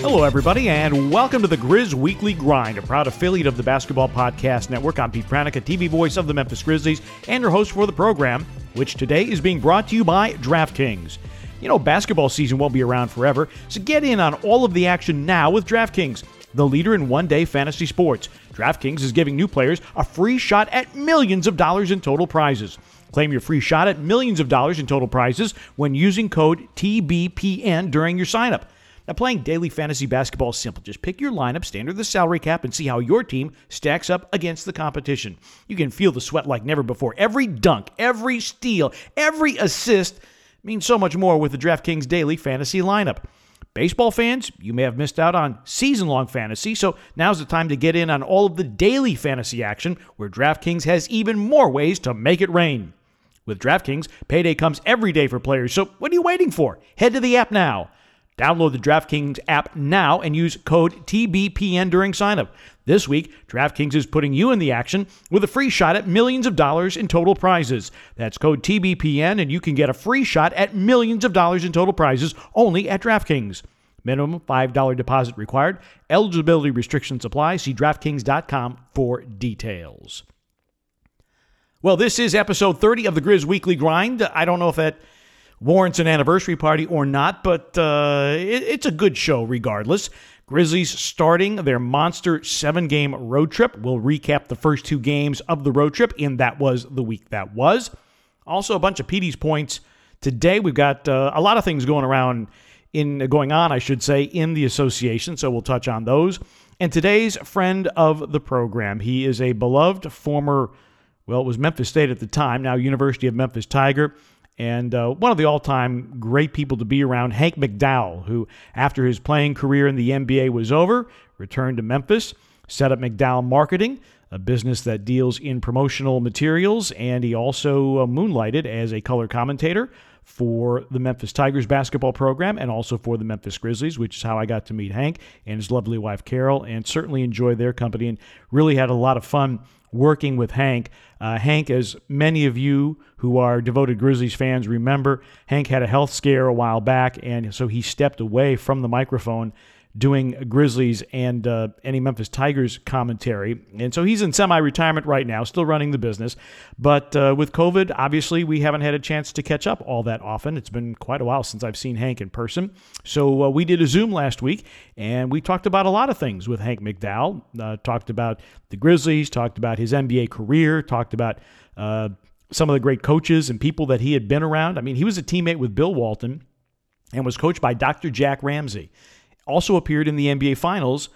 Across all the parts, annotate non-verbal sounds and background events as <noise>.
Hello, everybody, and welcome to the Grizz Weekly Grind, a proud affiliate of the Basketball Podcast Network. I'm Pete Pranica, TV voice of the Memphis Grizzlies, and your host for the program, which today is being brought to you by DraftKings. You know, basketball season won't be around forever, so get in on all of the action now with DraftKings, the leader in one day fantasy sports. DraftKings is giving new players a free shot at millions of dollars in total prizes. Claim your free shot at millions of dollars in total prizes when using code TBPN during your signup. Now, playing daily fantasy basketball is simple. Just pick your lineup, stand the salary cap, and see how your team stacks up against the competition. You can feel the sweat like never before. Every dunk, every steal, every assist means so much more with the DraftKings Daily Fantasy lineup. Baseball fans, you may have missed out on season long fantasy, so now's the time to get in on all of the daily fantasy action where DraftKings has even more ways to make it rain. With DraftKings, payday comes every day for players, so what are you waiting for? Head to the app now. Download the DraftKings app now and use code TBPN during signup. This week, DraftKings is putting you in the action with a free shot at millions of dollars in total prizes. That's code TBPN, and you can get a free shot at millions of dollars in total prizes only at DraftKings. Minimum $5 deposit required. Eligibility restrictions apply. See DraftKings.com for details. Well, this is episode 30 of the Grizz Weekly Grind. I don't know if that warrants an anniversary party or not, but uh, it, it's a good show regardless. Grizzlies starting their monster seven game road trip. We'll recap the first two games of the road trip, and that was the week that was. Also, a bunch of Petey's points today. We've got uh, a lot of things going around in going on, I should say, in the association, so we'll touch on those. And today's friend of the program, he is a beloved former, well, it was Memphis State at the time, now University of Memphis Tiger and uh, one of the all time great people to be around, Hank McDowell, who, after his playing career in the NBA was over, returned to Memphis, set up McDowell Marketing, a business that deals in promotional materials, and he also uh, moonlighted as a color commentator for the Memphis Tigers basketball program and also for the Memphis Grizzlies, which is how I got to meet Hank and his lovely wife Carol, and certainly enjoyed their company and really had a lot of fun working with Hank. Uh, Hank, as many of you who are devoted Grizzlies fans remember, Hank had a health scare a while back, and so he stepped away from the microphone doing Grizzlies and uh, any Memphis Tigers commentary. And so he's in semi retirement right now, still running the business. But uh, with COVID, obviously, we haven't had a chance to catch up all that often. It's been quite a while since I've seen Hank in person. So uh, we did a Zoom last week, and we talked about a lot of things with Hank McDowell. Uh, talked about the Grizzlies, talked about his NBA career, talked about uh, some of the great coaches and people that he had been around. I mean, he was a teammate with Bill Walton and was coached by Dr. Jack Ramsay also appeared in the NBA Finals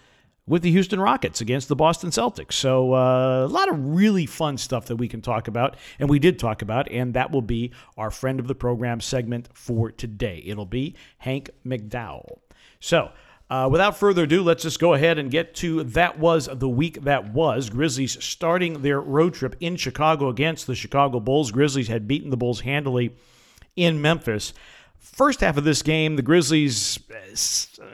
with the Houston Rockets against the Boston Celtics. So, uh, a lot of really fun stuff that we can talk about, and we did talk about, and that will be our friend of the program segment for today. It'll be Hank McDowell. So, uh, without further ado, let's just go ahead and get to that was the week that was. Grizzlies starting their road trip in Chicago against the Chicago Bulls. Grizzlies had beaten the Bulls handily in Memphis. First half of this game, the Grizzlies,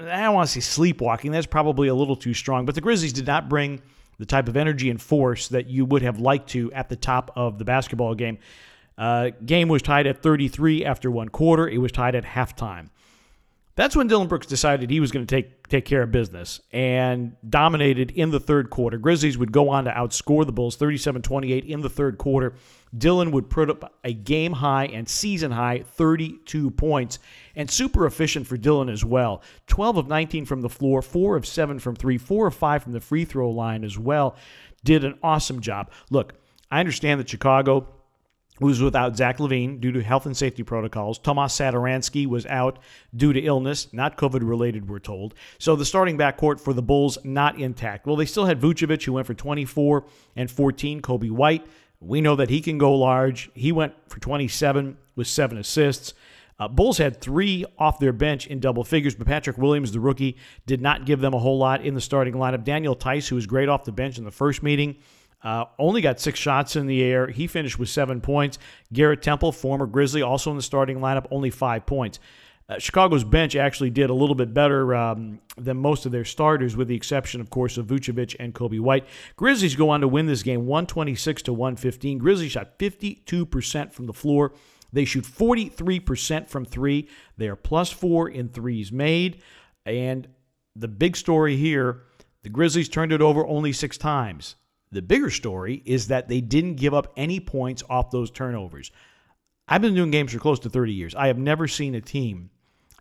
I don't want to say sleepwalking, that's probably a little too strong, but the Grizzlies did not bring the type of energy and force that you would have liked to at the top of the basketball game. Uh, game was tied at 33 after one quarter. It was tied at halftime. That's when Dillon Brooks decided he was going to take take care of business and dominated in the third quarter. Grizzlies would go on to outscore the Bulls 37-28 in the third quarter. Dillon would put up a game high and season high 32 points and super efficient for Dillon as well. 12 of 19 from the floor, 4 of 7 from 3, 4 of 5 from the free throw line as well. Did an awesome job. Look, I understand that Chicago was without Zach LaVine due to health and safety protocols. Tomas Satoransky was out due to illness, not COVID related, we're told. So the starting backcourt for the Bulls not intact. Well, they still had Vucevic, who went for 24 and 14. Coby White, we know that he can go large. He went for 27 with seven assists. Uh, Bulls had three off their bench in double figures, but Patrick Williams, the rookie, did not give them a whole lot in the starting lineup. Daniel Theis, who was great off the bench in the first meeting, uh, only got six shots in the air. He finished with seven points. Garrett Temple, former Grizzly, also in the starting lineup, only five points. Uh, Chicago's bench actually did a little bit better um, than most of their starters, with the exception, of course, of Vucevic and Coby White. Grizzlies go on to win this game 126 to 115. Grizzlies shot 52% from the floor. They shoot 43% from three. They are plus four in threes made. And the big story here the Grizzlies turned it over only six times. The bigger story is that they didn't give up any points off those turnovers. I've been doing games for close to 30 years. I have never seen a team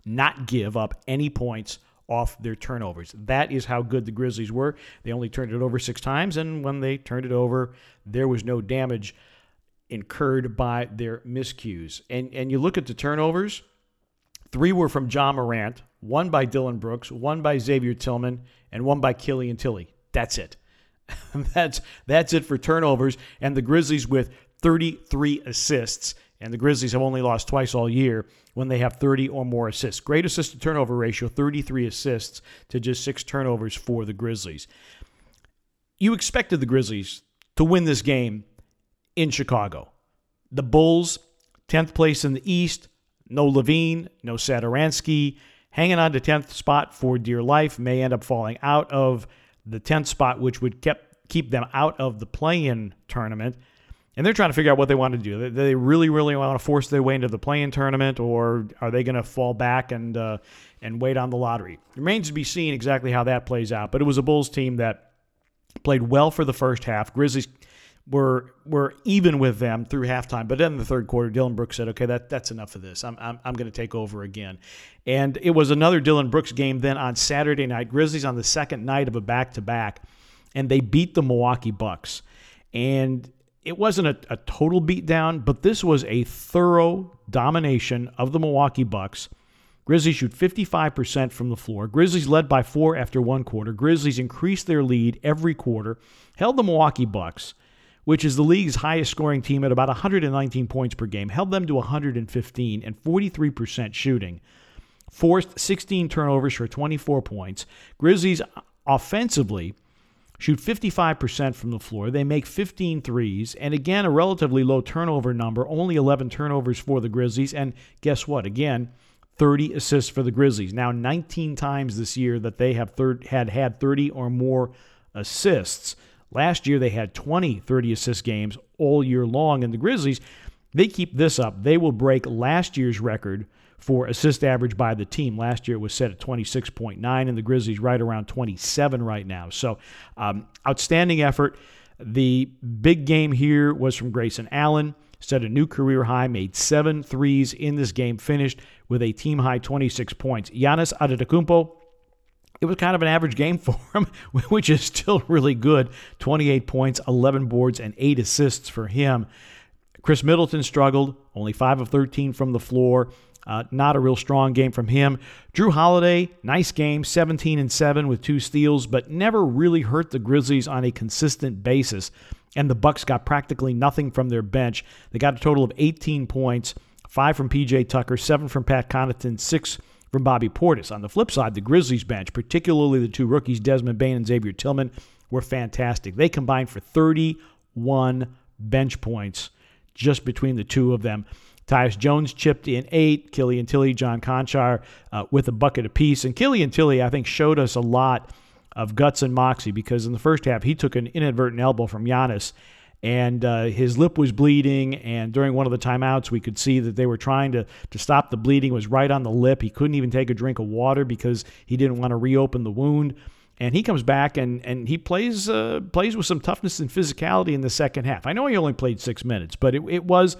not give up any points off their turnovers. That is how good the Grizzlies were. They only turned it over six times, and when they turned it over, there was no damage incurred by their miscues. And and you look at the turnovers, three were from Ja Morant, one by Dillon Brooks, one by Xavier Tillman, and one by Killian Tillie. That's it. <laughs> that's that's it for turnovers. And the Grizzlies with 33 assists. And the Grizzlies have only lost twice all year when they have 30 or more assists. Great assist to turnover ratio, 33 assists to just six turnovers for the Grizzlies. You expected the Grizzlies to win this game in Chicago. The Bulls, 10th place in the East, no LaVine, no Satoransky, hanging on to 10th spot for dear life, may end up falling out of the 10th spot, which would kept, keep them out of the play-in tournament. And they're trying to figure out what they want to do. Do they really, really want to force their way into the play-in tournament, or are they going to fall back and uh, and wait on the lottery? Remains to be seen exactly how that plays out. But it was a Bulls team that played well for the first half. Grizzlies were were even with them through halftime. But then in the third quarter, Dillon Brooks said, "Okay, that that's enough of this. I'm I'm, I'm going to take over again." And it was another Dillon Brooks game then on Saturday night. Grizzlies on the second night of a back to back, and they beat the Milwaukee Bucks. And it wasn't a, a total beatdown, but this was a thorough domination of the Milwaukee Bucks. Grizzlies shoot 55% from the floor. Grizzlies led by four after one quarter. Grizzlies increased their lead every quarter, held the Milwaukee Bucks which is the league's highest scoring team at about 119 points per game, held them to 115 and 43% shooting, forced 16 turnovers for 24 points. Grizzlies offensively shoot 55% from the floor. They make 15 threes, and again, a relatively low turnover number, only 11 turnovers for the Grizzlies. And guess what? Again, 30 assists for the Grizzlies. Now, 19 times this year that they have third, had had 30 or more assists. Last year, they had 20 30 assist games all year long, and the Grizzlies, they keep this up. They will break last year's record for assist average by the team. Last year it was set at 26.9, and the Grizzlies right around 27 right now. So, um, outstanding effort. The big game here was from Grayson Allen. Set a new career high, made seven threes in this game, finished with a team high 26 points. Giannis Antetokounmpo it was kind of an average game <laughs> for him, which is still really good. 28 points, 11 boards, and 8 assists for him. Khris Middleton struggled, only 5 of 13 from the floor. Uh, not a real strong game from him. Jrue Holiday, nice game, 17 and 7 with two steals, but never really hurt the Grizzlies on a consistent basis. And the Bucks got practically nothing from their bench. They got a total of 18 points, 5 from PJ Tucker, 7 from Pat Connaughton, 6 from Bobby Portis. On the flip side, the Grizzlies bench, particularly the two rookies, Desmond Bane and Xavier Tillman, were fantastic. They combined for 31 bench points just between the two of them. Tyus Jones chipped in eight. Killian Tillie, John Konchar uh, with a bucket apiece. And Killian Tillie, I think, showed us a lot of guts and moxie because in the first half he took an inadvertent elbow from Giannis and uh, his lip was bleeding. And during one of the timeouts, we could see that they were trying to to stop the bleeding. It was right on the lip. He couldn't even take a drink of water because he didn't want to reopen the wound. And he comes back and and he plays uh, plays with some toughness and physicality in the second half. I know he only played six minutes, but it, it was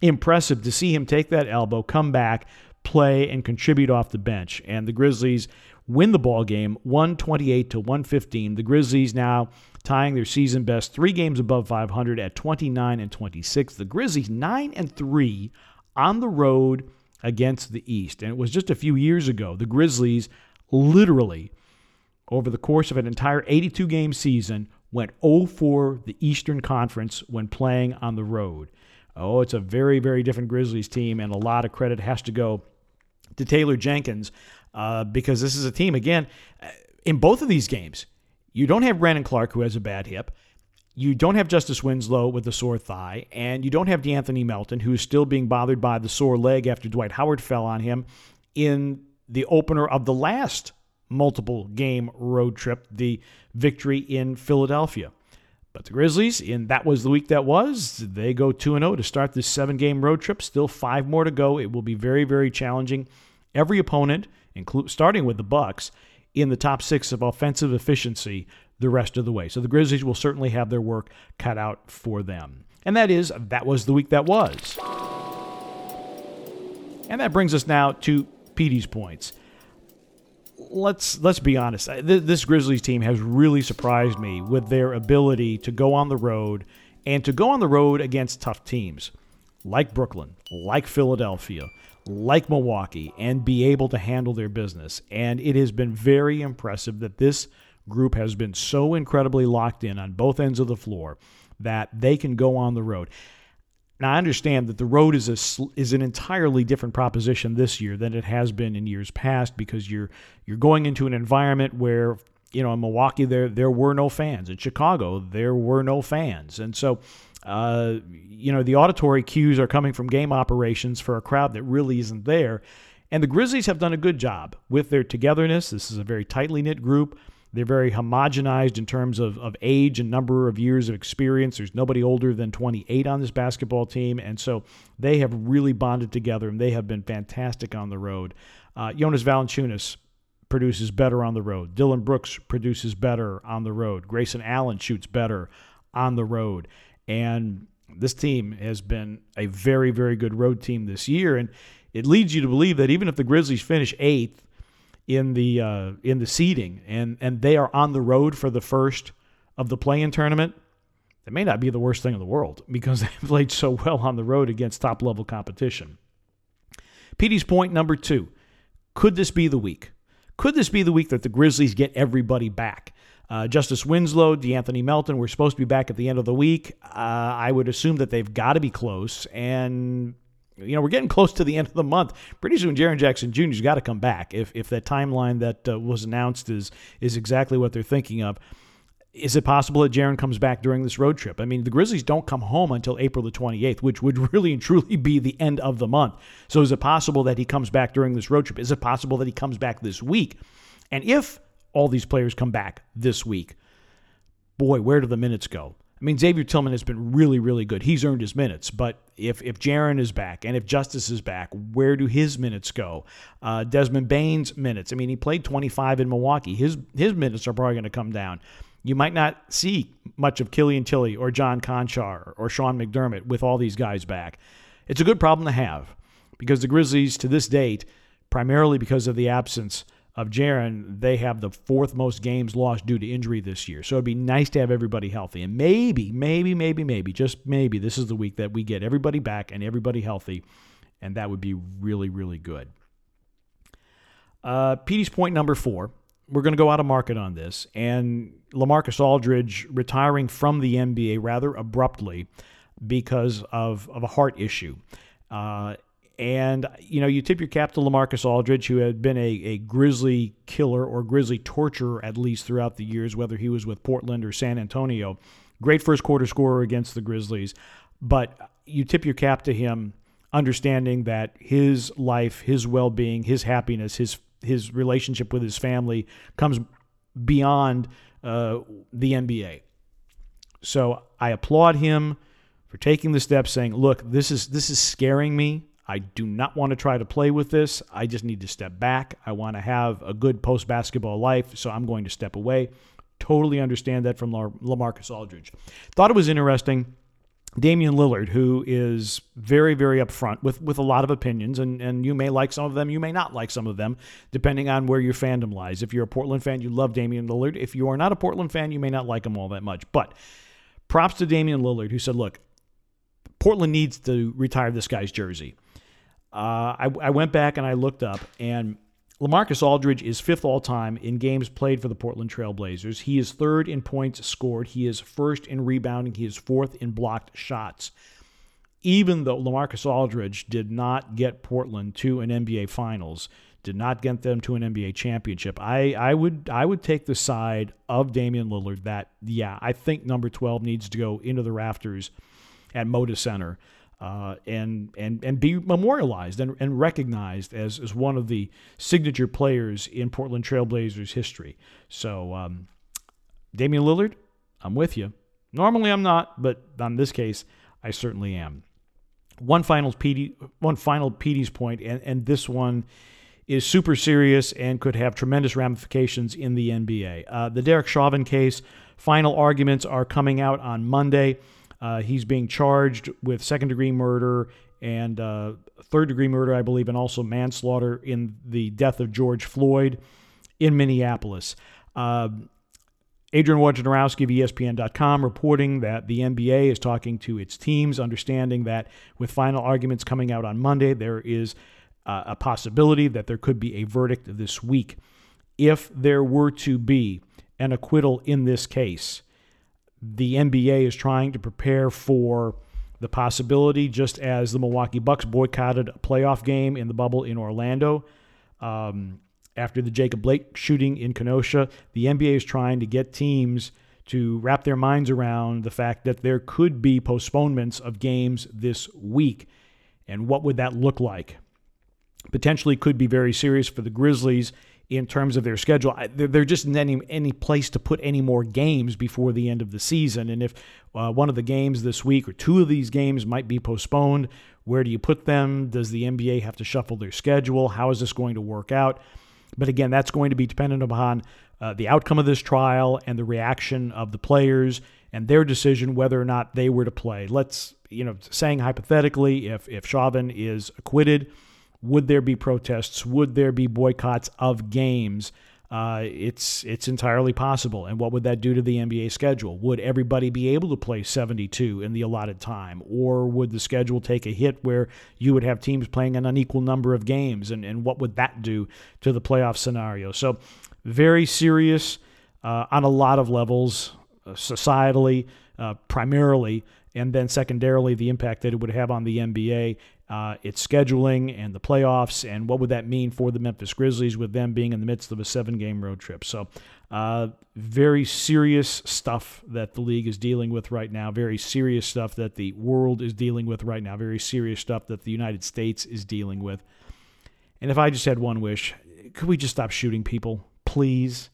impressive to see him take that elbow, come back, play, and contribute off the bench. And the Grizzlies win the ball game 128 to 115. The Grizzlies now tying their season best, three games above 500 at 29 and 26. The Grizzlies 9 and 3 on the road against the East. And it was just a few years ago. The Grizzlies literally over the course of an entire 82 game season went 0 for the Eastern Conference when playing on the road. Oh, it's a very, very different Grizzlies team, and a lot of credit has to go to Taylor Jenkins uh, because this is a team, again, in both of these games, you don't have Brandon Clarke, who has a bad hip. You don't have Justice Winslow with a sore thigh, and you don't have De'Anthony Melton, who is still being bothered by the sore leg after Dwight Howard fell on him in the opener of the last multiple game road trip, the victory in Philadelphia. But the Grizzlies, in that was the week that was, they go 2 0 to start this seven game road trip. Still five more to go. It will be very, very challenging. Every opponent, including starting with the Bucks, in the top six of offensive efficiency the rest of the way. So the Grizzlies will certainly have their work cut out for them. And that is, that was the week that was. And that brings us now to Petey's points. Let's let's be honest. This Grizzlies team has really surprised me with their ability to go on the road and to go on the road against tough teams like Brooklyn, like Philadelphia, like Milwaukee, and be able to handle their business. And it has been very impressive that this group has been so incredibly locked in on both ends of the floor that they can go on the road. Now I understand that the road is a is an entirely different proposition this year than it has been in years past because you're you're going into an environment where you know in Milwaukee there there were no fans in Chicago there were no fans and so uh, you know the auditory cues are coming from game operations for a crowd that really isn't there and the Grizzlies have done a good job with their togetherness this is a very tightly knit group they're very homogenized in terms of, of age and number of years of experience. There's nobody older than 28 on this basketball team. And so they have really bonded together and they have been fantastic on the road. Uh, Jonas Valanciunas produces better on the road. Dillon Brooks produces better on the road. Grayson Allen shoots better on the road. And this team has been a very, very good road team this year. And it leads you to believe that even if the Grizzlies finish eighth, in the uh, in the seeding, and and they are on the road for the first of the play-in tournament. It may not be the worst thing in the world because <laughs> they've played so well on the road against top level competition. Petey's point number two: Could this be the week? Could this be the week that the Grizzlies get everybody back? Uh, Justice Winslow, De'Anthony Melton, we're supposed to be back at the end of the week. Uh, I would assume that they've got to be close, and you know, we're getting close to the end of the month. Pretty soon, Jaren Jackson Jr.'s got to come back if if that timeline that uh, was announced is is exactly what they're thinking of. Is it possible that Jaren comes back during this road trip? I mean, the Grizzlies don't come home until April the 28th, which would <laughs> really and truly be the end of the month. So, is it possible that he comes back during this road trip? Is it possible that he comes back this week? And if all these players come back this week, boy, where do the minutes go? I mean, Xavier Tillman has been really, really good. He's earned his minutes. But if if Jaren is back and if Justice is back, where do his minutes go? Uh, Desmond Bane's minutes. I mean, he played 25 in Milwaukee. His his minutes are probably going to come down. You might not see much of Killian Tillie or John Konchar or Sean McDermott with all these guys back. It's a good problem to have because the Grizzlies, to this date, primarily because of the absence – of Jaren, they have the fourth most games lost due to injury this year. So it'd be nice to have everybody healthy. And maybe, maybe, maybe, maybe, just maybe this is the week that we get everybody back and everybody healthy. And that would be really, really good. Uh, Petey's point number four. We're going to go out of market on this. And LaMarcus Aldridge retiring from the NBA rather abruptly because of, of a heart issue. Uh, and, you know, you tip your cap to LaMarcus Aldridge, who had been a, a Grizzly killer or Grizzly torturer at least throughout the years, whether he was with Portland or San Antonio. Great first quarter scorer against the Grizzlies. But you tip your cap to him, understanding that his life, his well being, his happiness, his his relationship with his family comes beyond uh, the NBA. So I applaud him for taking the step, saying, "Look, this is this is scaring me. I do not want to try to play with this. I just need to step back. I want to have a good post basketball life, so I'm going to step away. Totally understand that from LaMarcus Aldridge. Thought it was interesting. Damian Lillard, who is very, very upfront with, with a lot of opinions, and, and you may like some of them, you may not like some of them, depending on where your fandom lies. If you're a Portland fan, you love Damian Lillard. If you are not a Portland fan, you may not like him all that much. But props to Damian Lillard, who said, look, Portland needs to retire this guy's jersey. Uh, I, I went back and I looked up, and LaMarcus Aldridge is fifth all time in games played for the Portland Trailblazers. He is third in points scored. He is first in rebounding. He is fourth in blocked shots. Even though LaMarcus Aldridge did not get Portland to an NBA Finals, did not get them to an NBA championship, I, I would I would take the side of Damian Lillard that yeah I think number twelve needs to go into the rafters at Moda Center uh, and and and be memorialized and, and recognized as, as one of the signature players in Portland Trailblazers history. So, um, Damian Lillard, I'm with you. Normally, I'm not, but on this case, I certainly am. One final PD, one final Petey's point, and, and this one is super serious and could have tremendous ramifications in the NBA. Uh, the Derek Chauvin case, final arguments are coming out on Monday. Uh, he's being charged with second degree murder and uh, third degree murder, I believe, and also manslaughter in the death of George Floyd in Minneapolis. Uh, Adrian Wojnarowski of ESPN.com reporting that the NBA is talking to its teams, understanding that with final arguments coming out on Monday, there is uh, a possibility that there could be a verdict this week. If there were to be an acquittal in this case, the NBA is trying to prepare for the possibility, just as the Milwaukee Bucks boycotted a playoff game in the bubble in Orlando. Um, after the Jacob Blake shooting in Kenosha, the NBA is trying to get teams to wrap their minds around the fact that there could be postponements of games this week. And what would that look like? Potentially could be very serious for the Grizzlies in terms of their schedule. They're just isn't any, any place to put any more games before the end of the season. And if uh, one of the games this week or two of these games might be postponed, where do you put them? Does the NBA have to shuffle their schedule? How is this going to work out? But again, that's going to be dependent upon uh, the outcome of this trial and the reaction of the players and their decision whether or not they were to play. Let's, you know, saying hypothetically, if if Chauvin is acquitted, would there be protests? Would there be boycotts of games? Uh, it's it's entirely possible. And what would that do to the NBA schedule? Would everybody be able to play 72 in the allotted time, or would the schedule take a hit where you would have teams playing an unequal number of games? And and what would that do to the playoff scenario? So very serious uh, on a lot of levels, uh, societally, uh, primarily, and then secondarily the impact that it would have on the NBA uh, its scheduling and the playoffs, and what would that mean for the Memphis Grizzlies with them being in the midst of a seven game road trip. So, uh, very serious stuff that the league is dealing with right now, very serious stuff that the world is dealing with right now, very serious stuff that the United States is dealing with. And if I just had one wish, could we just stop shooting people, please?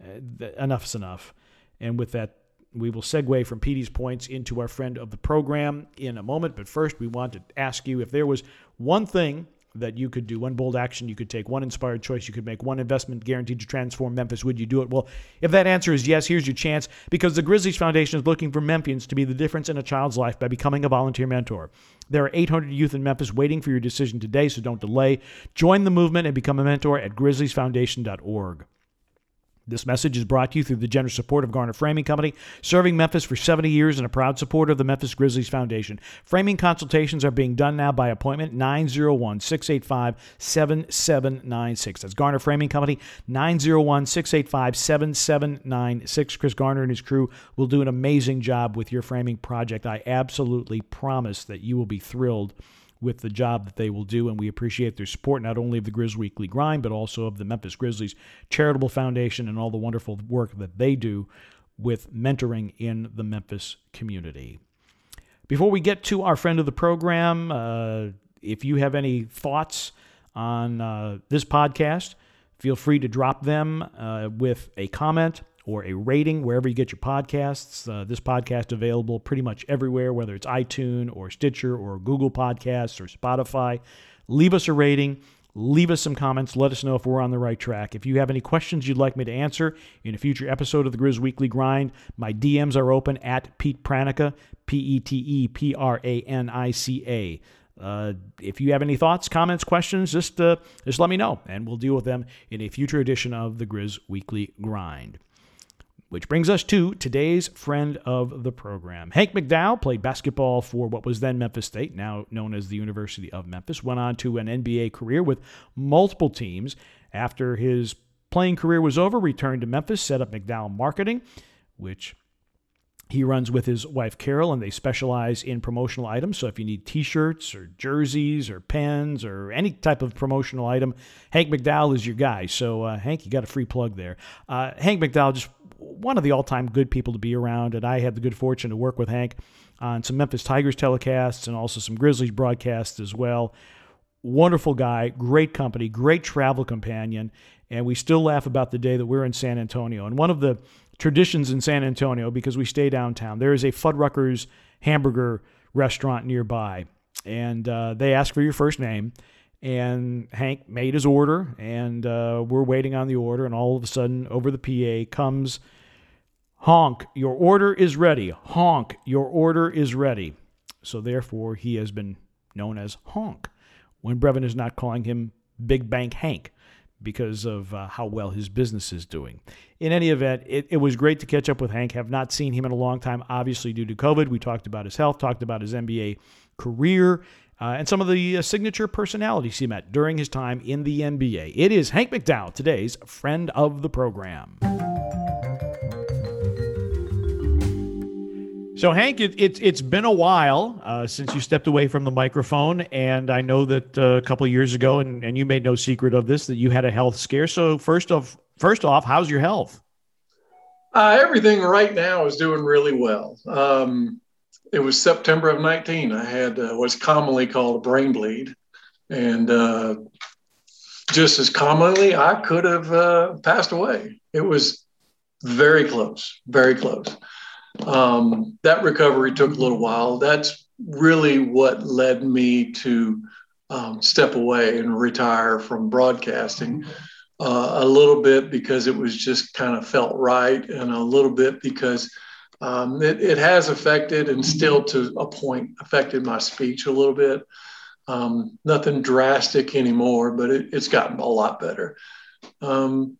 Uh, enough's enough. And with that we will segue from Petey's points into our friend of the program in a moment. But first, we want to ask you if there was one thing that you could do, one bold action you could take, one inspired choice you could make, one investment guaranteed to transform Memphis, would you do it? Well, if that answer is yes, here's your chance because the Grizzlies Foundation is looking for Memphians to be the difference in a child's life by becoming a volunteer mentor. There are 800 youth in Memphis waiting for your decision today, so don't delay. Join the movement and become a mentor at grizzliesfoundation.org. This message is brought to you through the generous support of Garner Framing Company, serving Memphis for 70 years and a proud supporter of the Memphis Grizzlies Foundation. Framing consultations are being done now by appointment 901 685 7796. That's Garner Framing Company, 901 685 7796. Chris Garner and his crew will do an amazing job with your framing project. I absolutely promise that you will be thrilled with the job that they will do. And we appreciate their support, not only of the Grizz Weekly Grind, but also of the Memphis Grizzlies Charitable Foundation and all the wonderful work that they do with mentoring in the Memphis community. Before we get to our friend of the program, uh, if you have any thoughts on uh, this podcast, feel free to drop them uh, with a comment or a rating wherever you get your podcasts. Uh, this podcast available pretty much everywhere, whether it's iTunes or Stitcher or Google Podcasts or Spotify. Leave us a rating. Leave us some comments. Let us know if we're on the right track. If you have any questions you'd like me to answer in a future episode of the Grizz Weekly Grind, my DMs are open at Pete Pranica, P E T E P R A N I C A. Uh, if you have any thoughts, comments, questions, just uh, just let me know, and we'll deal with them in a future edition of the Grizz Weekly Grind. Which brings us to today's friend of the program. Hank McDowell played basketball for what was then Memphis State, now known as the University of Memphis, went on to an NBA career with multiple teams. After his playing career was over, returned to Memphis, set up McDowell Marketing, which he runs with his wife Carol, and they specialize in promotional items. So if you need T-shirts or jerseys or pens or any type of promotional item, Hank McDowell is your guy. So uh, Hank, you got a free plug there. Uh, Hank McDowell just one of the all-time good people to be around, and I had the good fortune to work with Hank on some Memphis Tigers telecasts and also some Grizzlies broadcasts as well. Wonderful guy, great company, great travel companion, and we still laugh about the day that we are in San Antonio. And one of the traditions in San Antonio, because we stay downtown, there is a Fuddruckers hamburger restaurant nearby, and uh, they ask for your first name And Hank made his order, and uh, we're waiting on the order. And all of a sudden, over the PA comes honk, your order is ready. Honk, your order is ready. So therefore, he has been known as Honk when Brevin is not calling him Big Bank Hank because of uh, how well his business is doing. In any event, it, it, was great to catch up with Hank. Have not seen him in a long time, obviously due to COVID. We talked about his health, talked about his NBA career, uh, and some of the uh, signature personalities he met during his time in the NBA. It is Hank McDowell, today's friend of the program. So, Hank, it, it, has been a while uh, since you stepped away from the microphone. And I know that uh, a couple of years ago, and, and you made no secret of this, that you had a health scare. So, first off, first off how's your health? Uh, everything right now is doing really well. Um, it was September of 19. I had uh, what's commonly called a brain bleed. And uh, just as commonly, I could have uh, passed away. It was very close, very close. Um, that recovery took a little while. That's really what led me to um, step away and retire from broadcasting. Uh, a little bit because it was just kind of felt right, and a little bit because um, it, it, has affected and still to a point affected my speech a little bit. Um, nothing drastic anymore, but it, it's gotten a lot better. Um,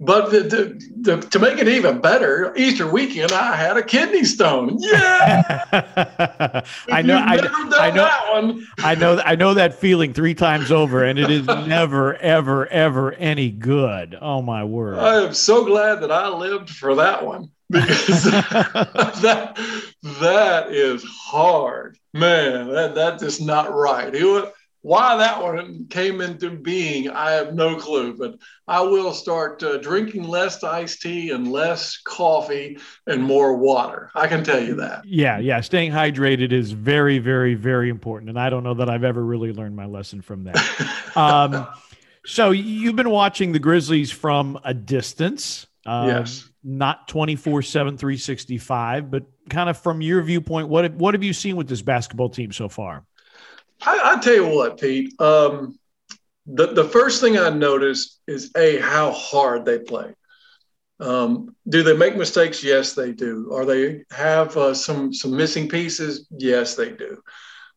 but the, the, the, to make it even better, Easter weekend I had a kidney stone. Yeah, <laughs> I know. I, I, know. I know. I know that feeling three times over, and it is <laughs> never, ever, ever any good. Oh my word! I am so glad that I lived for that one because <laughs> that that is hard, man. That that is not right. It, why that one came into being, I have no clue, but I will start uh, drinking less iced tea and less coffee and more water. I can tell you that. Yeah, yeah. Staying hydrated is very, very, very important. And I don't know that I've ever really learned my lesson from that. <laughs> um, so you've been watching the Grizzlies from a distance. Um, yes. Not 24 7, 365, but kind of from your viewpoint, what, what have you seen with this basketball team so far? I, I tell you what, Pete. Um, the the first thing I noticed is a how hard they play. Um, do they make mistakes? Yes, they do. Are they have uh, some some missing pieces? Yes, they do.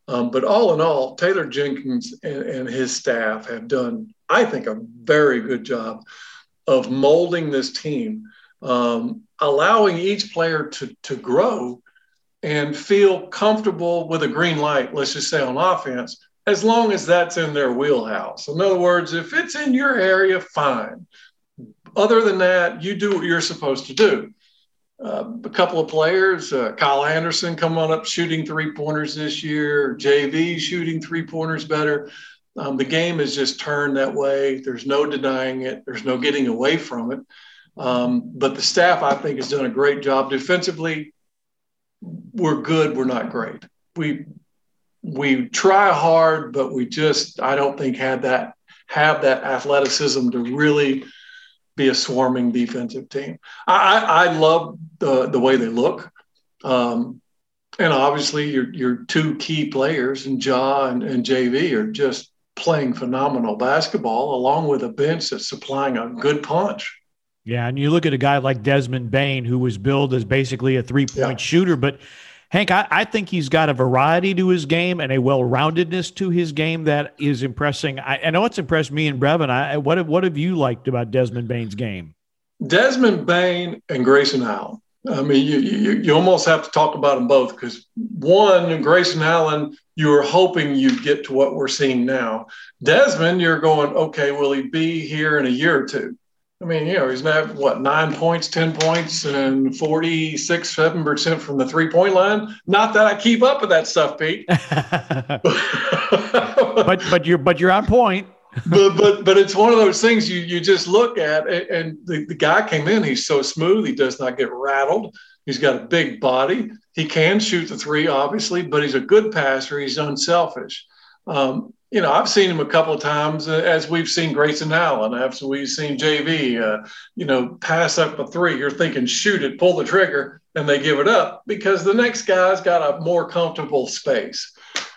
Um, but all in all, Taylor Jenkins and, and, his staff have done, I think, a very good job of molding this team, um, allowing each player to to grow and feel comfortable with a green light, let's just say on offense, as long as that's in their wheelhouse. In other words, if it's in your area, fine. Other than that, you do what you're supposed to do. Uh, a couple of players, uh, Kyle Anderson coming on up shooting three pointers this year, JV shooting three pointers better. Um, the game has just turned that way. There's no denying it, there's no getting away from it. Um, but the staff, I think, has done a great job defensively we're good, we're not great. We we try hard, but we just I don't think had that have that athleticism to really be a swarming defensive team. I, I love the the way they look. Um, and obviously your your two key players and Ja and, and JV are just playing phenomenal basketball along with a bench that's supplying a good punch. Yeah, and you look at a guy like Desmond Bane, who was billed as basically a three point yeah. shooter, but Hank, I, I, think he's got a variety to his game and a well roundedness to his game that is impressing. I, I know it's impressed me and Brevin. I, what, what have you liked about Desmond Bane's game? Desmond Bane and Grayson Allen. I mean, you, you, you almost have to talk about them both because one, Grayson Allen, you were hoping you'd get to what we're seeing now. Desmond, you're going, okay, will he be here in a year or two? I mean, you know, he's not what nine points, ten points, and 46, seven percent from the three point line. Not that I keep up with that stuff, Pete. <laughs> <laughs> but but you're but you're on point. <laughs> but but but it's one of those things you you just look at, and the, the guy came in. He's so smooth. He does not get rattled. He's got a big body. He can shoot the three, obviously, but he's a good passer. He's unselfish. Um, you know, I've seen him a couple of times uh, as we've seen Grayson Allen, as we've seen JV, uh, you know, pass up a three. You're thinking, shoot it, pull the trigger, and they give it up because the next guy's got a more comfortable space.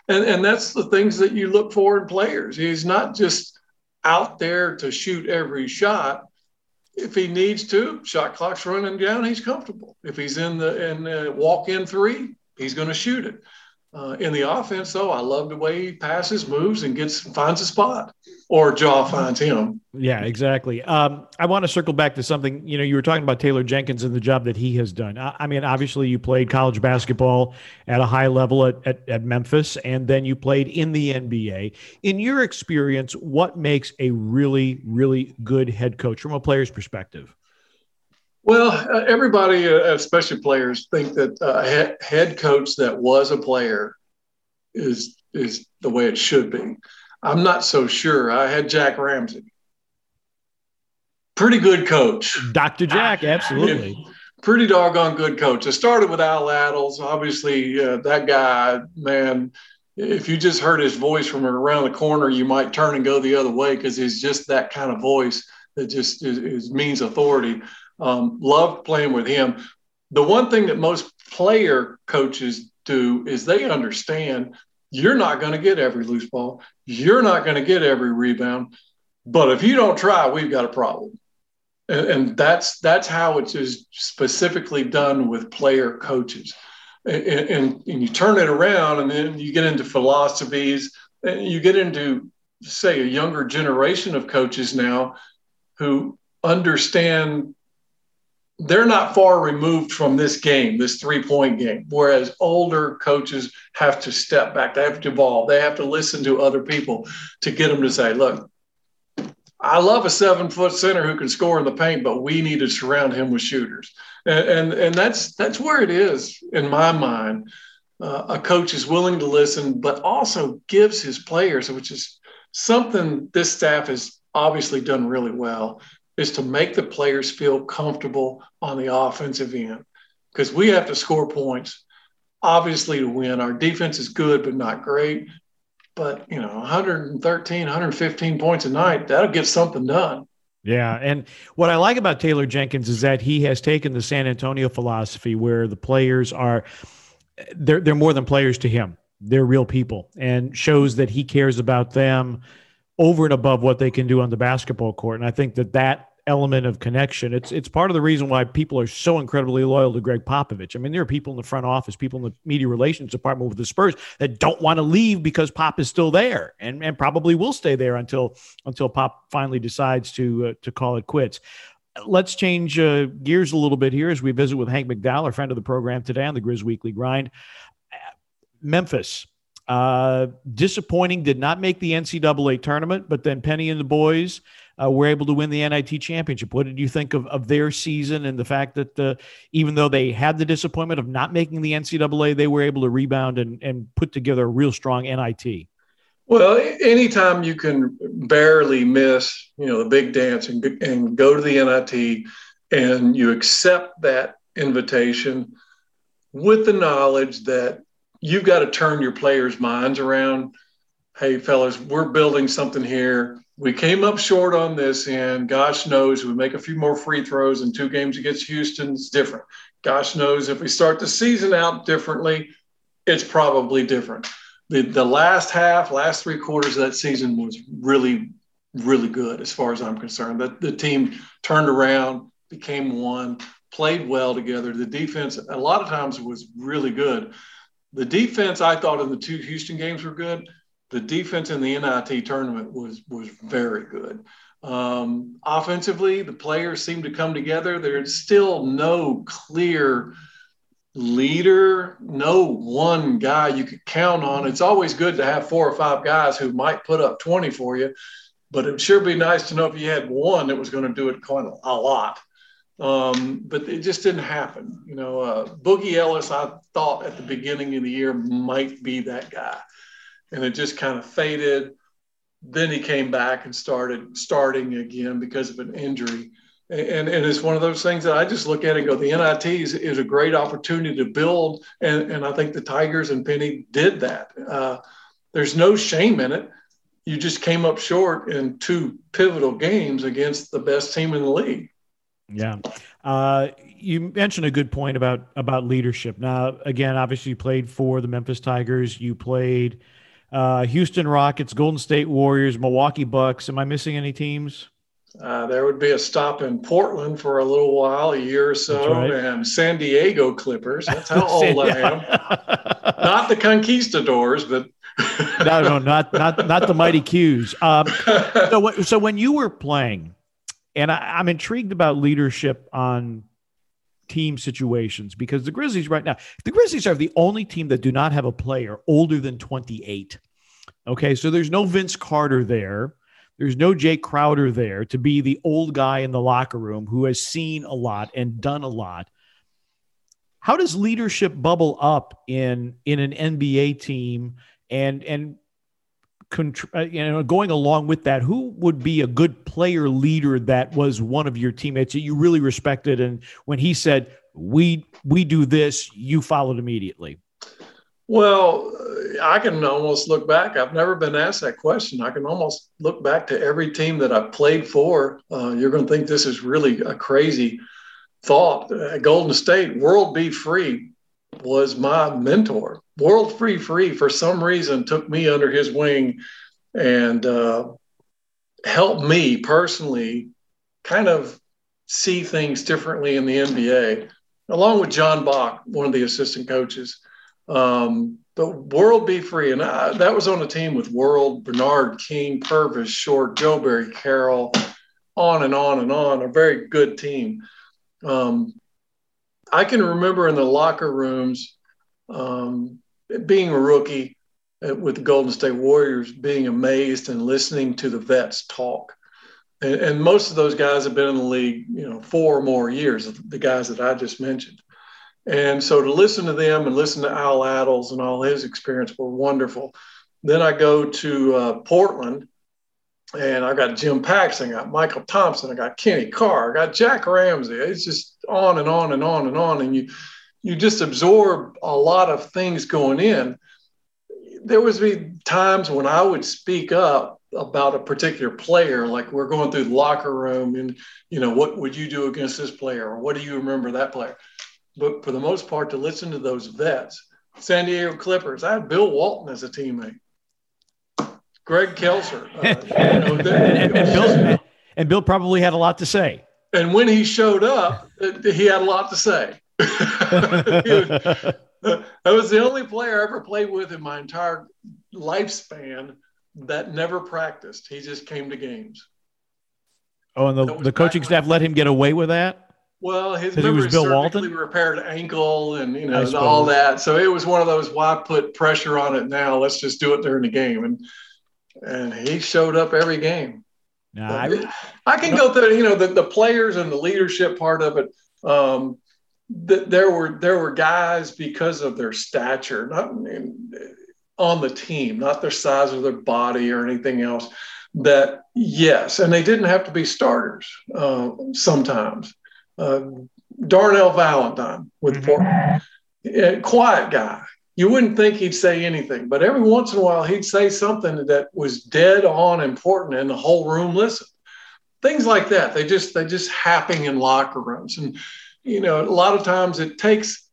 And, and that's the things that you look for in players. He's not just out there to shoot every shot. If he needs to, shot clock's running down, he's comfortable. If he's in the in the walk in three, he's going to shoot it. Uh, in the offense, though, I love the way he passes, moves, and gets finds a spot, or Ja finds him. Yeah, exactly. Um, I want to circle back to something. You know, you were talking about Taylor Jenkins and the job that he has done. I, I mean, obviously, you played college basketball at a high level at, at, at Memphis, and then you played in the NBA. In your experience, what makes a really, really good head coach from a player's perspective? Well, uh, everybody, uh, especially players, think that a head coach that was a player is is the way it should be. I'm not so sure. I had Jack Ramsay, pretty good coach, Dr. Jack, absolutely. pretty doggone good coach. I started with Al Attles. Obviously, uh, that guy, man, if you just heard his voice from around the corner, you might turn and go the other way because he's just that kind of voice that just is, is means authority. Um, playing with him. The one thing that most player coaches do is they understand you're not going to get every loose ball, you're not going to get every rebound, but if you don't try, we've got a problem. And, and that's that's how it is specifically done with player coaches. And, and, and you turn it around, and then you get into philosophies, and you get into say a younger generation of coaches now who understand they're not far removed from this game, this three point game. Whereas older coaches have to step back, they have to evolve, they have to listen to other people to get them to say, look, I love a seven foot center who can score in the paint, but we need to surround him with shooters. And, and, and that's, that's where it is in my mind. Uh, a coach is willing to listen, but also gives his players, which is something this staff has obviously done really well is to make the players feel comfortable on the offensive end because we have to score points, obviously, to win. Our defense is good, but not great. But, you know, 113, 115 points a night, that'll get something done. Yeah. And what I like about Taylor Jenkins is that he has taken the San Antonio philosophy where the players are, they're, they're more than players to him. They're real people and shows that he cares about them over and above what they can do on the basketball court. And I think that that element of connection. It's it's part of the reason why people are so incredibly loyal to Gregg Popovich. I mean, there are people in the front office, people in the media relations department with the Spurs that don't want to leave because Pop is still there and, and probably will stay there until until Pop finally decides to uh, to call it quits. Let's change uh, gears a little bit here as we visit with Hank McDowell, our friend of the program today on the Grizz Weekly Grind. Memphis, uh, disappointing, did not make the NCAA tournament, but then Penny and the boys uh, were able to win the NIT championship. What did you think of, of their season and the fact that uh, even though they had the disappointment of not making the NCAA, they were able to rebound and, and put together a real strong NIT? Well, anytime you can barely miss, you know, the big dance and, and go to the NIT and you accept that invitation with the knowledge that you've got to turn your players' minds around. Hey, fellas, we're building something here we came up short on this, and gosh knows we make a few more free throws in two games against Houston. It's different. Gosh knows if we start the season out differently, it's probably different. The, the last half, last three quarters of that season was really, really good as far as I'm concerned. That the team turned around, became one, played well together. The defense, a lot of times, was really good. The defense, I thought, in the two Houston games were good the defense in the NIT tournament was was very good. Um, offensively, the players seem to come together. There's still no clear leader, no one guy you could count on. It's always good to have four or five guys who might put up 20 for you, but it would sure be nice to know if you had one that was going to do it quite a lot. Um, but it just didn't happen. You know, uh, Boogie Ellis, I thought at the beginning of the year might be that guy and it just kind of faded. Then he came back and started starting again because of an injury. And, and it's one of those things that I just look at and go, the NIT is, is a great opportunity to build. And, and I think the Tigers and Penny did that. Uh, there's no shame in it. You just came up short in two pivotal games against the best team in the league. Yeah. Uh, you mentioned a good point about about leadership. Now, again, obviously, you played for the Memphis Tigers. You played uh, Houston Rockets, Golden State Warriors, Milwaukee Bucks. Am I missing any teams? Uh, there would be a stop in Portland for a little while, a year or so, right. and San Diego Clippers. That's how <laughs> old I am. not the conquistadors, but <laughs> no, no, not not not the mighty Qs. Um, <laughs> so, so when you were playing, and I, I'm intrigued about leadership on team situations because the Grizzlies right now, the Grizzlies are the only team that do not have a player older than 28. Okay, so there's no Vince Carter there. There's no Jae Crowder there to be the old guy in the locker room who has seen a lot and done a lot. How does leadership bubble up in in an NBA team and and uh, you know going along with that who would be a good player leader that was one of your teammates that you really respected and when he said we we do this you followed immediately well, I can almost look back. I've never been asked that question. I can almost look back to every team that I've played for. Uh, you're going to think this is really a crazy thought. At Golden State, World B. Free was my mentor. World Free Free, for some reason, took me under his wing and uh, helped me personally kind of see things differently in the NBA, along with John Bach, one of the assistant coaches. Um, but World B. Free, and I, that was on a team with World, Bernard King, Purvis, Short, Joe Barry Carroll, on and on and on. A very good team. Um, I can remember in the locker rooms, um, being a rookie with the Golden State Warriors, being amazed and listening to the vets talk. And, and most of those guys have been in the league, you know, four or more years. The guys that I just mentioned. And so to listen to them and listen to Al Attles and all his experience were wonderful. Then I go to uh, Portland and I got Jim Paxson, I got Michael Thompson, I got Kenny Carr, I got Jack Ramsay. It's just on and on and on and on. And you you just absorb a lot of things going in. There was be times when I would speak up about a particular player, like we're going through the locker room and you know, what would you do against this player? Or what do you remember that player? but for the most part, to listen to those vets. San Diego Clippers, I had Bill Walton as a teammate. Greg Kelser. Uh, <laughs> you know, and, and, Bill, and Bill probably had a lot to say. And when he showed up, he had a lot to say. <laughs> I was the only player I ever played with in my entire lifespan that never practiced. He just came to games. Oh, and the, the coaching staff let him get away with that? Well, his remember was Bill Walton repaired ankle and you know all that. So it was one of those why put pressure on it now? Let's just do it during the game. And and he showed up every game. Nah, I, I, can go through you know the, the players and the leadership part of it. Um, th- there were there were guys because of their stature, not on the team, not their size of their body or anything else. That yes, and they didn't have to be starters uh, sometimes uh, Darnell Valentine with mm-hmm. Quiet guy. You wouldn't think he'd say anything, but every once in a while he'd say something that was dead on important, and the whole room listened. Things like that. They just they just happen in locker rooms, and you know a lot of times it takes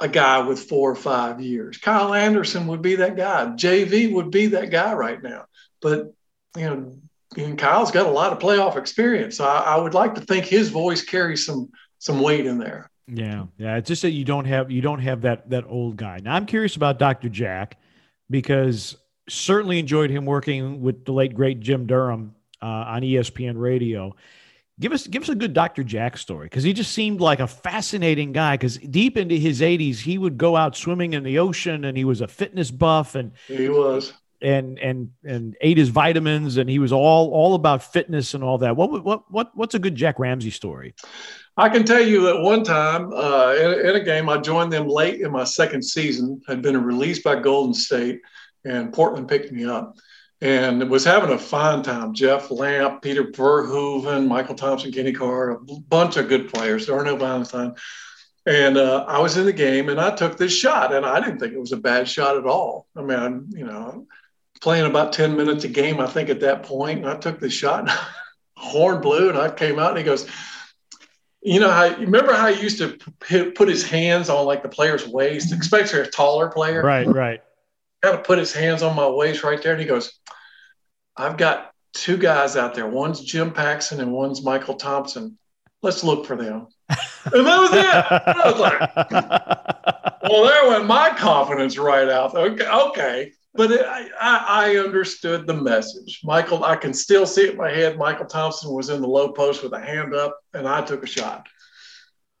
a guy with four or five years. Kyle Anderson would be that guy. JV would be that guy right now. But you know, and Kyle's got a lot of playoff experience. So I, I, would like to think his voice carries some some weight in there. Yeah, yeah. It's just that you don't have you don't have that that old guy. Now I'm curious about Dr. Jack because certainly enjoyed him working with the late great Jim Durham uh, on ESPN Radio. Give us give us a good Dr. Jack story because he just seemed like a fascinating guy. Because deep into his 80s, he would go out swimming in the ocean, and he was a fitness buff, and he was and and and ate his vitamins and he was all all about fitness and all that. What what what what's a good Jack Ramsay story? I can tell you that one time uh, in, in, a game, I joined them late in my second season. Had been released by Golden State, and Portland picked me up, and was having a fine time. Jeff Lamp, Peter Verhoeven, Michael Thompson, Kenny Carr, a bunch of good players. Darnell Valentine. And uh, I was in the game, and I took this shot, and I didn't think it was a bad shot at all. I mean, I, you know, playing about 10 minutes a game, I think, at that point. And I took the shot, and <laughs> horn blew, and I came out and he goes, you know, how, remember how he used to put his hands on like the player's waist, especially a taller player? Right, right. Kind of put his hands on my waist right there, and he goes, "I've got two guys out there. One's Jim Paxson and one's Michael Thompson. Let's look for them." And that was it. I was like, <laughs> "Well, there went my confidence right out." Okay, okay. But it, I, I understood the message. Michael, I can still see it in my head. Michael Thompson was in the low post with a hand up, and I took a shot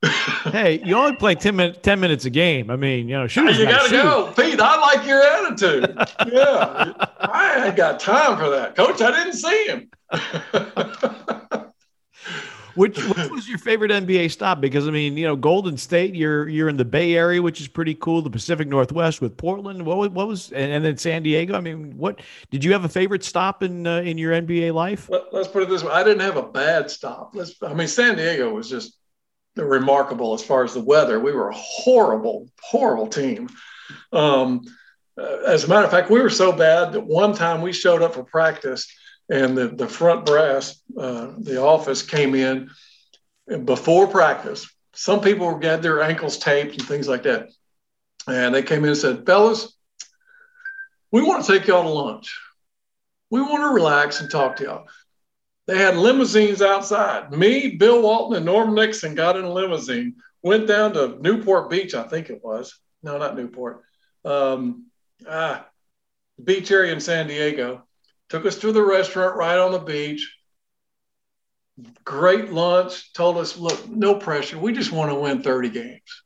hey, you only play 10, min- 10 minutes a game. I mean, you know, shoot. You got to go. Pete, I like your attitude. <laughs> yeah. I ain't got time for that. Coach, I didn't see him. <laughs> which, which was your favorite NBA stop? Because I mean, you know, Golden State, you're you're in the Bay Area, which is pretty cool. The Pacific Northwest with Portland. What was, what was and, and then San Diego? I mean, what did you have a favorite stop in uh, in your NBA life? Let, us put it this way: I didn't have a bad stop. Let's. I mean, San Diego was just remarkable as far as the weather. We were a horrible, horrible team. Um, uh, as a matter of fact, we were so bad that one time we showed up for practice and the, the front brass, uh, the office came in before practice. Some people had their ankles taped and things like that. And they came in and said, Fellas, we want to take y'all to lunch. We want to relax and talk to y'all. They had limousines outside. Me, Bill Walton, and Norm Nixon got in a limousine, went down to Newport Beach, I think it was. No, not Newport. Um, ah, beach area in San Diego. Took us to the restaurant right on the beach. Great lunch. Told us, look, no pressure. We just want to win 30 games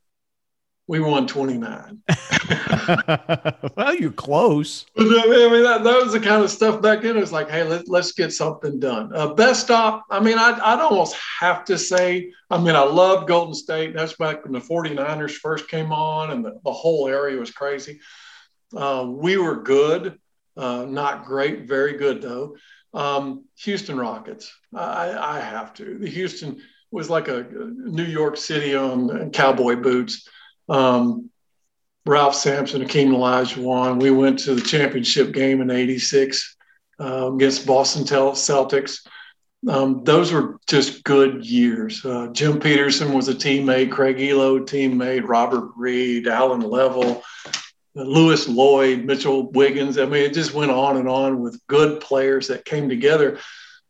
we won 29. <laughs> <laughs> well, you're close. <laughs> I mean, that, that, was the kind of stuff back then. It was like, hey, let, let's get something done. Uh, best stop, I mean, I'd, I'd almost have to say, I mean, I love Golden State. That's back when the 49ers first came on and the, the whole area was crazy. Uh, we were good, uh, not great, very good, though. Um, Houston Rockets, I, I have to. The Houston was like a New York City on cowboy boots um, Ralph Sampson, Akeem Olajuwon. We went to the championship game in '86 uh, against Boston Celtics. Um, those were just good years. Uh, Jim Peterson was a teammate, Craig Ehlo teammate, Robert Reid, Allen Leavell, Lewis Lloyd, Mitchell Wiggins. I mean, it just went on and on with good players that came together.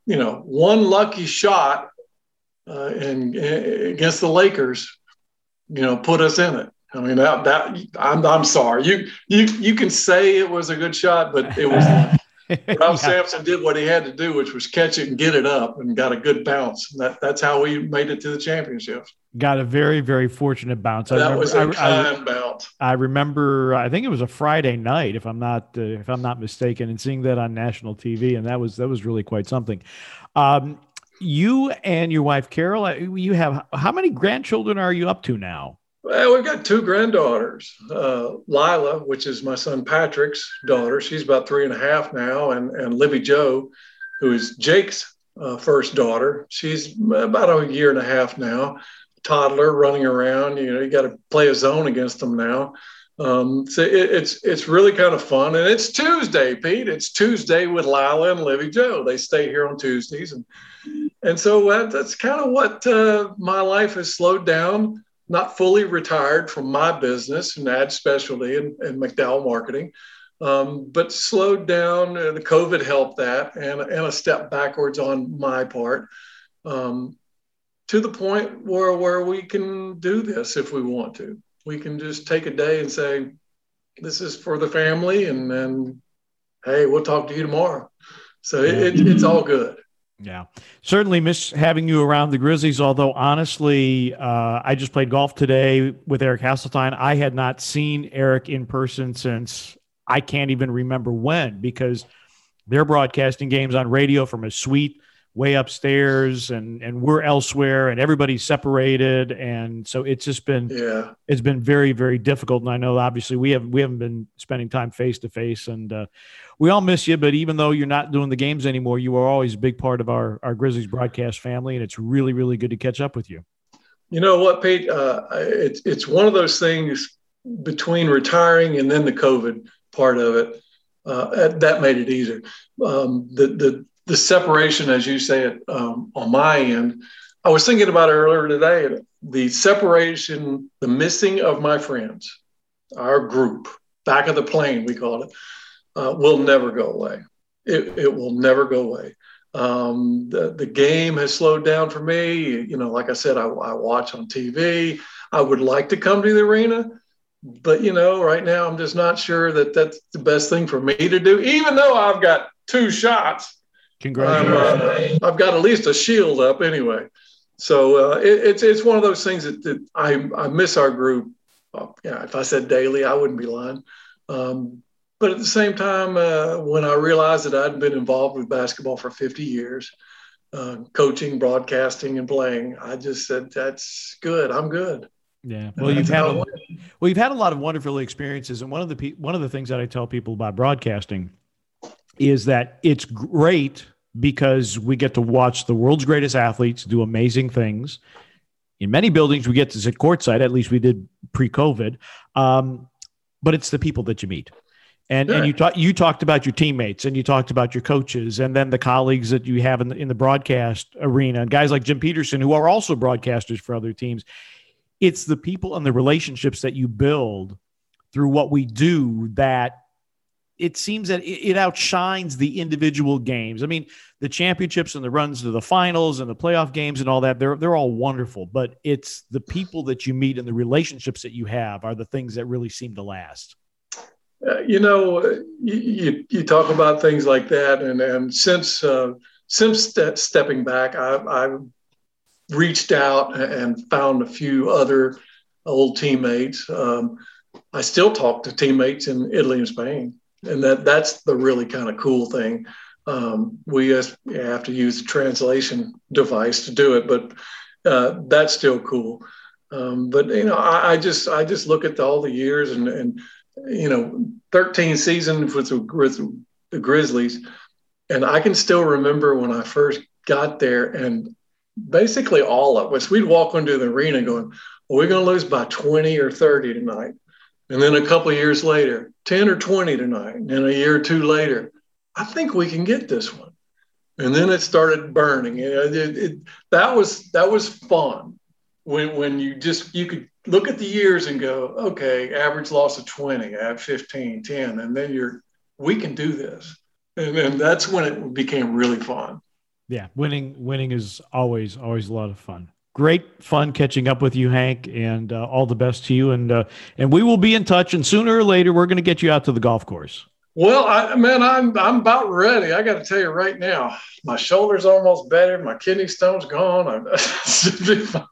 You know, one lucky shot uh, and, and against the Lakers you know, put us in it. I mean, that, that I'm, I'm sorry. You, you, you can say it was a good shot, but it was <laughs> Rob yeah. Sampson did what he had to do, which was catch it and get it up and got a good bounce. That, that's how we made it to the championships. Got a very, very fortunate bounce. That remember, was a I, kind I, bounce. I remember, I think it was a Friday night, if I'm not, uh, if I'm not mistaken, and seeing that on national TV, and that was that was really quite something. Um, you and your wife Carol, uh, you have how many grandchildren are you up to now? Well, we've got two granddaughters. Uh, Lila, which is my son Patrick's daughter, she's about three and a half now, and and Livy Joe, who is Jake's uh, first daughter, she's about a year and a half now. Toddler running around, you know, you got to play a zone against them now. Um, so it, it's it's really kind of fun, and it's Tuesday, Pete. It's Tuesday with Lila and Livy Joe. They stay here on Tuesdays, and and so that, that's kind of what uh, my life has slowed down. Not fully retired from my business and ad specialty and, and McDowell marketing, um, but slowed down. Uh, the COVID helped that, and and a step backwards on my part. Um, to the point where where we can do this if we want to. We can just take a day and say, "This is for the family," and then, "Hey, we'll talk to you tomorrow." So it, it, it's all good. Yeah, certainly miss having you around the Grizzlies. Although honestly, uh, I just played golf today with Eric Hasseltine. I had not seen Eric in person since I can't even remember when because they're broadcasting games on radio from a suite way upstairs and and we're elsewhere and everybody's separated. And so it's just been yeah. it's been very very difficult. And i know obviously we have we haven't been spending time face to face and uh, we all miss you but even though you're not doing the games anymore you are always a big part of our our grizzlies broadcast family. And it's really really good to catch up with you. You know what pete? Uh, it's it's one of those things between retiring and then the covid part of it uh, that made it easier. Um, the the the separation, as you say it, um, on my end, I was thinking about it earlier today. The separation, the missing of my friends, our group, back of the plane, we call it, uh, will never go away. It, it will never go away. Um, the, the game has slowed down for me. You know, like I said, I, I watch on TV. I would like to come to the arena, but you know, right now I'm just not sure that that's the best thing for me to do. Even though I've got two shots, congratulations! Uh, I've got at least a shield up anyway. So uh, it, it's it's one of those things that, that I I miss our group. Well, yeah, if I said daily, I wouldn't be lying. Um, but at the same time, uh, when I realized that I'd been involved with basketball for 50 years, uh, coaching, broadcasting, and playing, I just said, "That's good. I'm good." Yeah. Well, you've had a, well, you've had a lot of wonderful experiences, and one of the one of the things that I tell people about broadcasting is that it's great because we get to watch the world's greatest athletes do amazing things. In many buildings, we get to sit courtside. At least we did pre-COVID. Um, but it's the people that you meet. And, and you talked you talked about your teammates and you talked about your coaches and then the colleagues that you have in the, in the broadcast arena and guys like Jim Peterson who are also broadcasters for other teams it's the people and the relationships that you build through what we do that it seems that it, outshines the individual games. I mean, the championships and the runs to the finals and the playoff games and all that, they're they're all wonderful, but it's the people that you meet and the relationships that you have are the things that really seem to last. Uh, you know, you, you, you, talk about things like that, and and since uh, since stepping back, I, I've reached out and found a few other old teammates. Um, I still talk to teammates in Italy and Spain, and that that's the really kind of cool thing. Um, we just have to use the translation device to do it, but uh, that's still cool. Um, but you know, I, I, just I just look at the, all the years and and you know, 13 seasons with the, with the Grizzlies, and I can still remember when I first got there and basically all of us, we'd walk into the arena going, we're going to lose by 20 or 30 tonight. And then a couple years later, 10 or 20 tonight. And a year or two later, I think we can get this one. And then it started burning. It, it, it, that was that was fun when when you just you could look at the years and go, okay, average loss of 20, add 15, 10, and then you're we can do this. And then that's when it became really fun yeah, winning winning is always always a lot of fun. Great fun catching up with you, Hank, and uh, all the best to you. And uh, and we will be in touch. And sooner or later, we're going to get you out to the golf course. Well, I, man, I'm I'm about ready. I got to tell you right now, my shoulder's almost better. My kidney stone's gone. I'm <laughs> should be fine.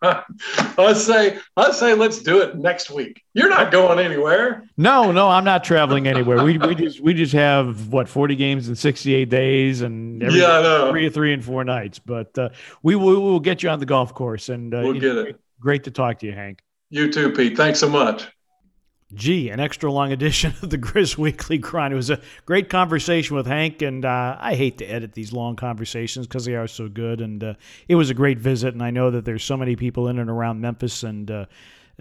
I say I say let's do it next week. You're not going anywhere. No, no, I'm not traveling anywhere. We, we just we just have what 40 games in 68 days and every yeah, three, three and four nights. But uh, we will we will get you on the golf course and uh, we'll get it. Great to talk to you, Hank. You too, Pete. Thanks so much. Gee, an extra long edition of the Grizz Weekly Grind. It was a great conversation with Hank, and uh, I hate to edit these long conversations because they are so good. And uh, it was a great visit, and I know that there's so many people in and around Memphis, and uh,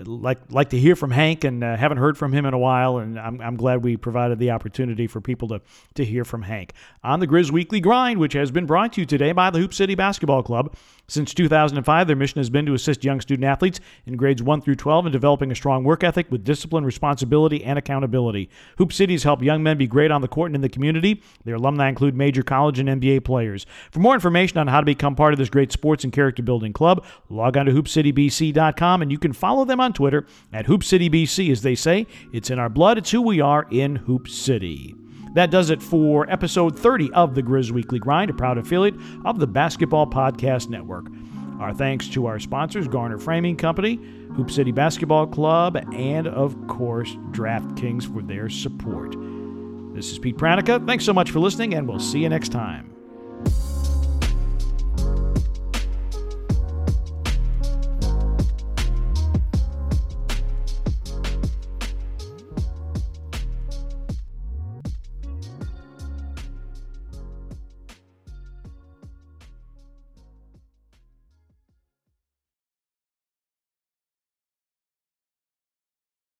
like like to hear from Hank and uh, haven't heard from him in a while, and I'm, I'm glad we provided the opportunity for people to to hear from Hank on the Grizz Weekly Grind, which has been brought to you today by the Hoop City Basketball Club. Since 2005, their mission has been to assist young student athletes in grades 1 through 12 in developing a strong work ethic with discipline, responsibility, and accountability. Hoop City help young men be great on the court and in the community. Their alumni include major college and NBA players. For more information on how to become part of this great sports and character building club, log on to hoopcitybc.com and you can follow them on Twitter at hoopcitybc. As they say, it's in our blood, it's who we are in Hoop City. That does it for episode 30 of the Grizz Weekly Grind, a proud affiliate of the Basketball Podcast Network. Our thanks to our sponsors, Garner Framing Company, Hoop City Basketball Club, and of course, DraftKings for their support. This is Pete Pranica. Thanks so much for listening, and we'll see you next time.